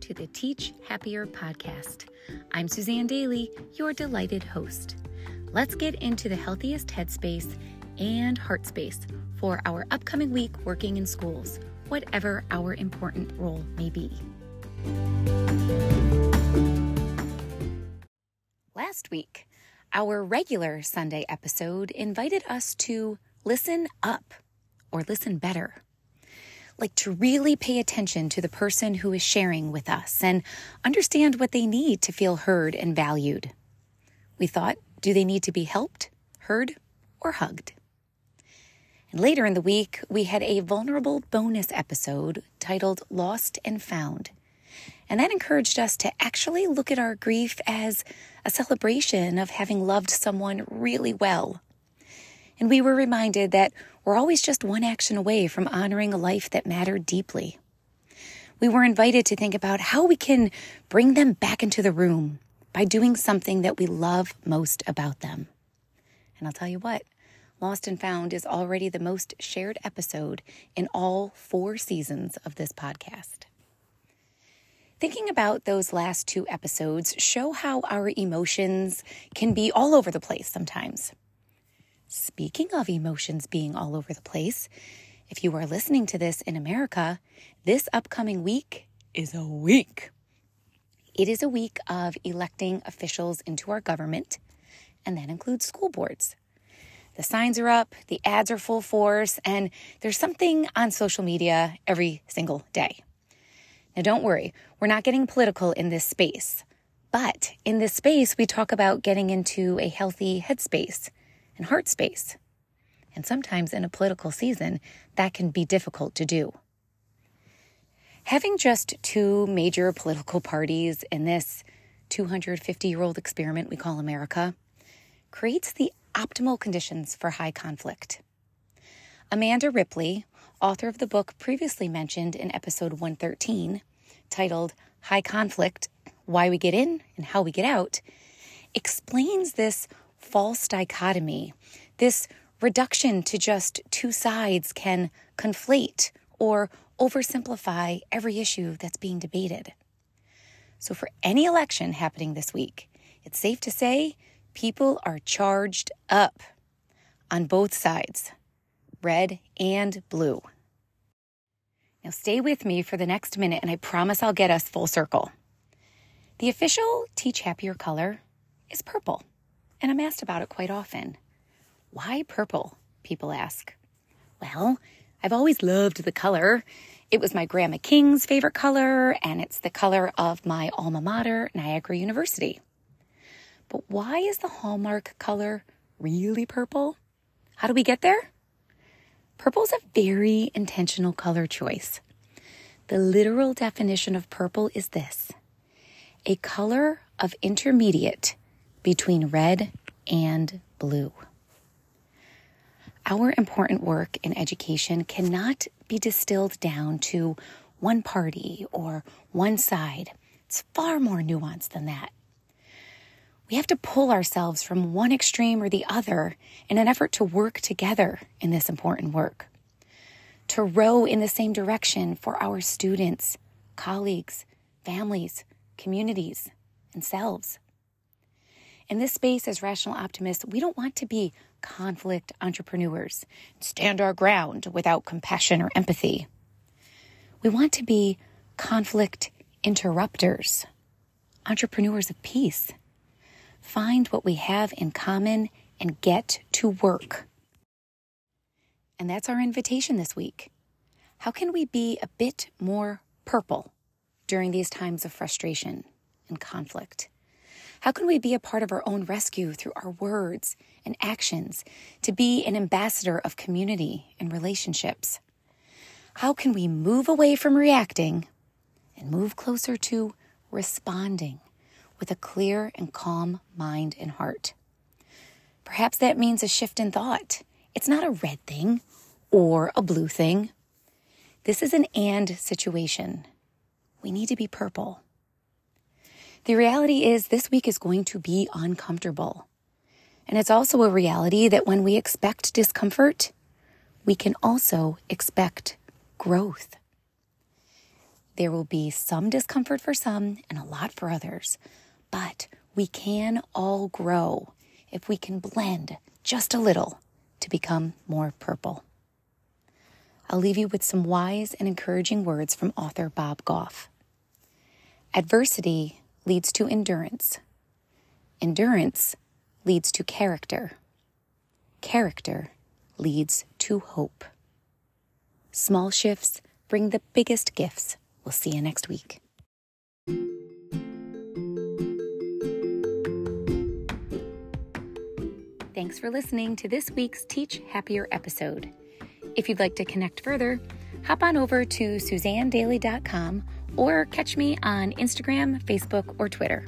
to the Teach Happier podcast. I'm Suzanne Dailey, your delighted host. Let's get into the healthiest headspace and heart space for our upcoming week working in schools, whatever our important role may be. Last week, our regular Sunday episode invited us to listen up or listen better like to really pay attention to the person who is sharing with us and understand what they need to feel heard and valued. We thought, do they need to be helped, heard, or hugged? And later in the week, we had a vulnerable bonus episode titled Lost and Found. And that encouraged us to actually look at our grief as a celebration of having loved someone really well. And we were reminded that we're always just one action away from honoring a life that mattered deeply. We were invited to think about how we can bring them back into the room by doing something that we love most about them. And I'll tell you what, Lost and Found is already the most shared episode in all four seasons of this podcast. Thinking about those last two episodes show how our emotions can be all over the place sometimes. Speaking of emotions being all over the place, if you are listening to this in America, this upcoming week is a week. It is a week of electing officials into our government, and that includes school boards. The signs are up, the ads are full force, and there's something on social media every single day. Now, don't worry, we're not getting political in this space. But in this space, we talk about getting into a healthy headspace and heart space. And sometimes in a political season, that can be difficult to do. Having just two major political parties in this 250 year old experiment we call America creates the optimal conditions for high conflict. Amanda Ripley, author of the book previously mentioned in episode 113, titled High Conflict Why We Get In and How We Get Out, explains this false dichotomy, this reduction to just two sides can conflate or oversimplify every issue that's being debated. So, for any election happening this week, it's safe to say people are charged up on both sides, red and blue. Now, stay with me for the next minute, and I promise I'll get us full circle. The official Teach Happier color is purple and I'm asked about it quite often. Why purple? People ask. Well, I've always loved the color. It was my Grandma King's favorite color, and it's the color of my alma mater, Niagara University. But why is the hallmark color really purple? How do we get there? Purple is a very intentional color choice. The literal definition of purple is this a color of intermediate between red and blue. Our important work in education cannot be distilled down to one party or one side. It's far more nuanced than that. We have to pull ourselves from one extreme or the other in an effort to work together in this important work. To row in the same direction for our students, colleagues, families, communities, and selves. In this space, as rational optimists, we don't want to be conflict entrepreneurs, stand our ground without compassion or empathy. We want to be conflict interrupters, entrepreneurs of peace. Find what we have in common and get to work. And that's our invitation this week. How can we be a bit more purple during these times of frustration and conflict? How can we be a part of our own rescue through our words and actions to be an ambassador of community and relationships? How can we move away from reacting and move closer to responding with a clear and calm mind and heart? Perhaps that means a shift in thought. It's not a red thing or a blue thing. This is an and situation. We need to be purple. The reality is, this week is going to be uncomfortable. And it's also a reality that when we expect discomfort, we can also expect growth. There will be some discomfort for some and a lot for others, but we can all grow if we can blend just a little to become more purple. I'll leave you with some wise and encouraging words from author Bob Goff. Adversity leads to endurance. Endurance leads to character. Character leads to hope. Small shifts bring the biggest gifts. We'll see you next week. Thanks for listening to this week's Teach Happier episode. If you'd like to connect further, hop on over to suzannedailey.com or catch me on Instagram, Facebook, or Twitter.